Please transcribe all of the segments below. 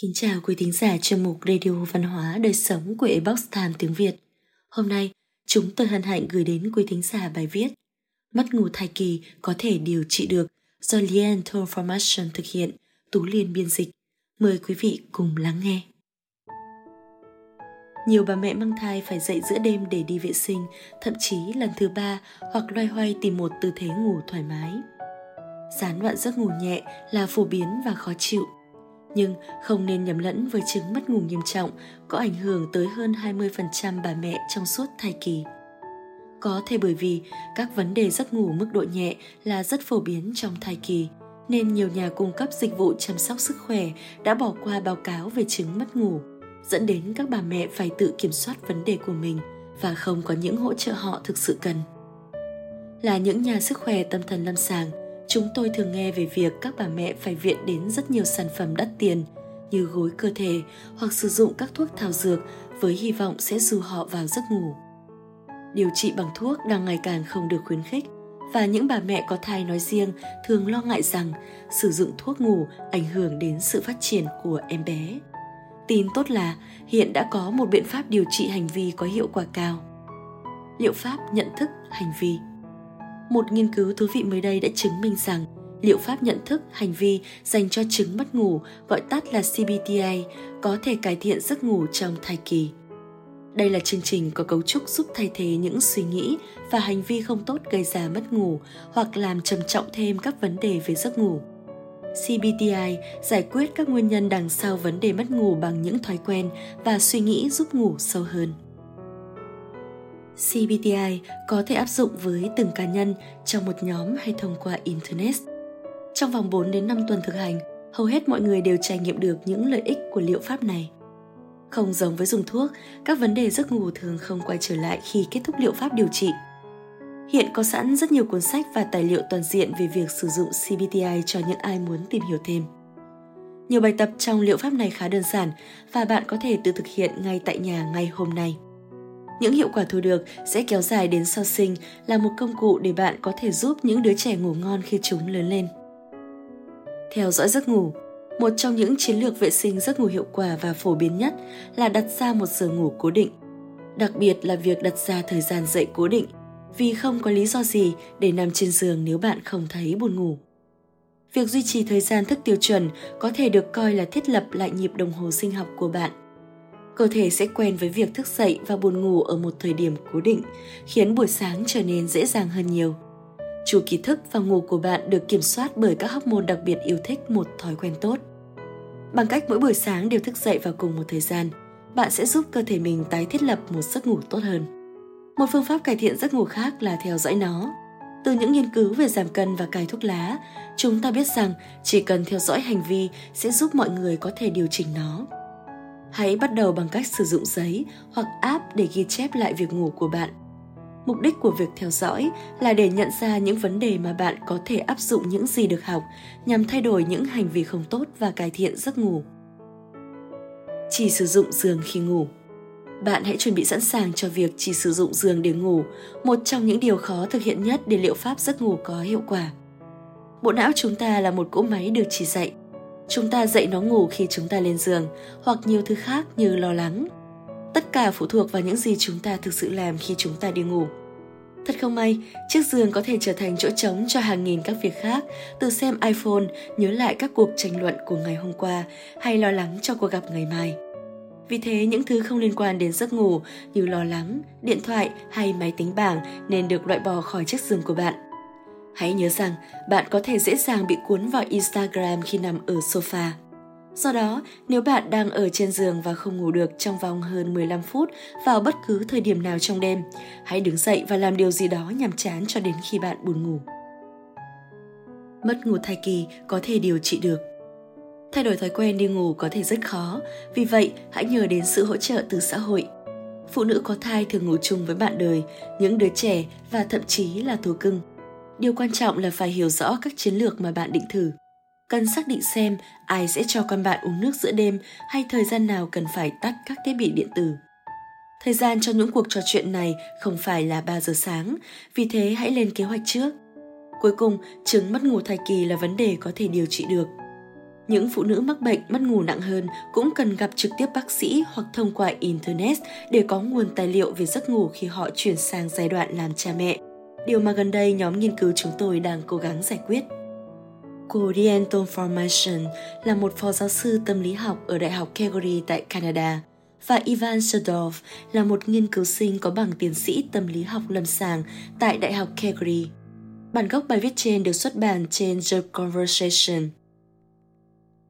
Kính chào quý thính giả chuyên mục Radio Văn hóa Đời Sống của Ebox Time tiếng Việt. Hôm nay, chúng tôi hân hạnh gửi đến quý thính giả bài viết Mất ngủ thai kỳ có thể điều trị được do Lien Formation thực hiện, Tú Liên biên dịch. Mời quý vị cùng lắng nghe. Nhiều bà mẹ mang thai phải dậy giữa đêm để đi vệ sinh, thậm chí lần thứ ba hoặc loay hoay tìm một tư thế ngủ thoải mái. Gián đoạn giấc ngủ nhẹ là phổ biến và khó chịu nhưng không nên nhầm lẫn với chứng mất ngủ nghiêm trọng có ảnh hưởng tới hơn 20% bà mẹ trong suốt thai kỳ. Có thể bởi vì các vấn đề giấc ngủ mức độ nhẹ là rất phổ biến trong thai kỳ, nên nhiều nhà cung cấp dịch vụ chăm sóc sức khỏe đã bỏ qua báo cáo về chứng mất ngủ, dẫn đến các bà mẹ phải tự kiểm soát vấn đề của mình và không có những hỗ trợ họ thực sự cần. Là những nhà sức khỏe tâm thần lâm sàng, chúng tôi thường nghe về việc các bà mẹ phải viện đến rất nhiều sản phẩm đắt tiền, như gối cơ thể hoặc sử dụng các thuốc thảo dược với hy vọng sẽ dù họ vào giấc ngủ. Điều trị bằng thuốc đang ngày càng không được khuyến khích, và những bà mẹ có thai nói riêng thường lo ngại rằng sử dụng thuốc ngủ ảnh hưởng đến sự phát triển của em bé. Tin tốt là hiện đã có một biện pháp điều trị hành vi có hiệu quả cao. Liệu pháp nhận thức hành vi một nghiên cứu thú vị mới đây đã chứng minh rằng liệu pháp nhận thức, hành vi dành cho chứng mất ngủ, gọi tắt là CBTI có thể cải thiện giấc ngủ trong thai kỳ. Đây là chương trình có cấu trúc giúp thay thế những suy nghĩ và hành vi không tốt gây ra mất ngủ hoặc làm trầm trọng thêm các vấn đề về giấc ngủ. CBTI giải quyết các nguyên nhân đằng sau vấn đề mất ngủ bằng những thói quen và suy nghĩ giúp ngủ sâu hơn. CBTI có thể áp dụng với từng cá nhân trong một nhóm hay thông qua Internet. Trong vòng 4 đến 5 tuần thực hành, hầu hết mọi người đều trải nghiệm được những lợi ích của liệu pháp này. Không giống với dùng thuốc, các vấn đề giấc ngủ thường không quay trở lại khi kết thúc liệu pháp điều trị. Hiện có sẵn rất nhiều cuốn sách và tài liệu toàn diện về việc sử dụng CBTI cho những ai muốn tìm hiểu thêm. Nhiều bài tập trong liệu pháp này khá đơn giản và bạn có thể tự thực hiện ngay tại nhà ngay hôm nay. Những hiệu quả thu được sẽ kéo dài đến sau sinh là một công cụ để bạn có thể giúp những đứa trẻ ngủ ngon khi chúng lớn lên. Theo dõi giấc ngủ, một trong những chiến lược vệ sinh giấc ngủ hiệu quả và phổ biến nhất là đặt ra một giờ ngủ cố định. Đặc biệt là việc đặt ra thời gian dậy cố định, vì không có lý do gì để nằm trên giường nếu bạn không thấy buồn ngủ. Việc duy trì thời gian thức tiêu chuẩn có thể được coi là thiết lập lại nhịp đồng hồ sinh học của bạn – cơ thể sẽ quen với việc thức dậy và buồn ngủ ở một thời điểm cố định, khiến buổi sáng trở nên dễ dàng hơn nhiều. Chu kỳ thức và ngủ của bạn được kiểm soát bởi các hormone đặc biệt yêu thích một thói quen tốt. Bằng cách mỗi buổi sáng đều thức dậy vào cùng một thời gian, bạn sẽ giúp cơ thể mình tái thiết lập một giấc ngủ tốt hơn. Một phương pháp cải thiện giấc ngủ khác là theo dõi nó. Từ những nghiên cứu về giảm cân và cai thuốc lá, chúng ta biết rằng chỉ cần theo dõi hành vi sẽ giúp mọi người có thể điều chỉnh nó. Hãy bắt đầu bằng cách sử dụng giấy hoặc app để ghi chép lại việc ngủ của bạn. Mục đích của việc theo dõi là để nhận ra những vấn đề mà bạn có thể áp dụng những gì được học nhằm thay đổi những hành vi không tốt và cải thiện giấc ngủ. Chỉ sử dụng giường khi ngủ. Bạn hãy chuẩn bị sẵn sàng cho việc chỉ sử dụng giường để ngủ, một trong những điều khó thực hiện nhất để liệu pháp giấc ngủ có hiệu quả. Bộ não chúng ta là một cỗ máy được chỉ dạy chúng ta dậy nó ngủ khi chúng ta lên giường, hoặc nhiều thứ khác như lo lắng. Tất cả phụ thuộc vào những gì chúng ta thực sự làm khi chúng ta đi ngủ. Thật không may, chiếc giường có thể trở thành chỗ trống cho hàng nghìn các việc khác, từ xem iphone, nhớ lại các cuộc tranh luận của ngày hôm qua, hay lo lắng cho cuộc gặp ngày mai. Vì thế, những thứ không liên quan đến giấc ngủ như lo lắng, điện thoại hay máy tính bảng nên được loại bỏ khỏi chiếc giường của bạn. Hãy nhớ rằng bạn có thể dễ dàng bị cuốn vào Instagram khi nằm ở sofa. Do đó, nếu bạn đang ở trên giường và không ngủ được trong vòng hơn 15 phút vào bất cứ thời điểm nào trong đêm, hãy đứng dậy và làm điều gì đó nhằm chán cho đến khi bạn buồn ngủ. Mất ngủ thai kỳ có thể điều trị được. Thay đổi thói quen đi ngủ có thể rất khó, vì vậy hãy nhờ đến sự hỗ trợ từ xã hội. Phụ nữ có thai thường ngủ chung với bạn đời, những đứa trẻ và thậm chí là thú cưng điều quan trọng là phải hiểu rõ các chiến lược mà bạn định thử. Cần xác định xem ai sẽ cho con bạn uống nước giữa đêm hay thời gian nào cần phải tắt các thiết bị điện tử. Thời gian cho những cuộc trò chuyện này không phải là 3 giờ sáng, vì thế hãy lên kế hoạch trước. Cuối cùng, chứng mất ngủ thai kỳ là vấn đề có thể điều trị được. Những phụ nữ mắc bệnh mất ngủ nặng hơn cũng cần gặp trực tiếp bác sĩ hoặc thông qua Internet để có nguồn tài liệu về giấc ngủ khi họ chuyển sang giai đoạn làm cha mẹ. Điều mà gần đây nhóm nghiên cứu chúng tôi đang cố gắng giải quyết. Cô Diane Formation là một phó giáo sư tâm lý học ở Đại học Calgary tại Canada và Ivan Sadov là một nghiên cứu sinh có bằng tiến sĩ tâm lý học lâm sàng tại Đại học Calgary. Bản gốc bài viết trên được xuất bản trên The Conversation.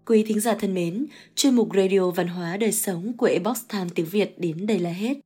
Quý thính giả thân mến, chuyên mục Radio Văn hóa Đời Sống của Ebox Time tiếng Việt đến đây là hết.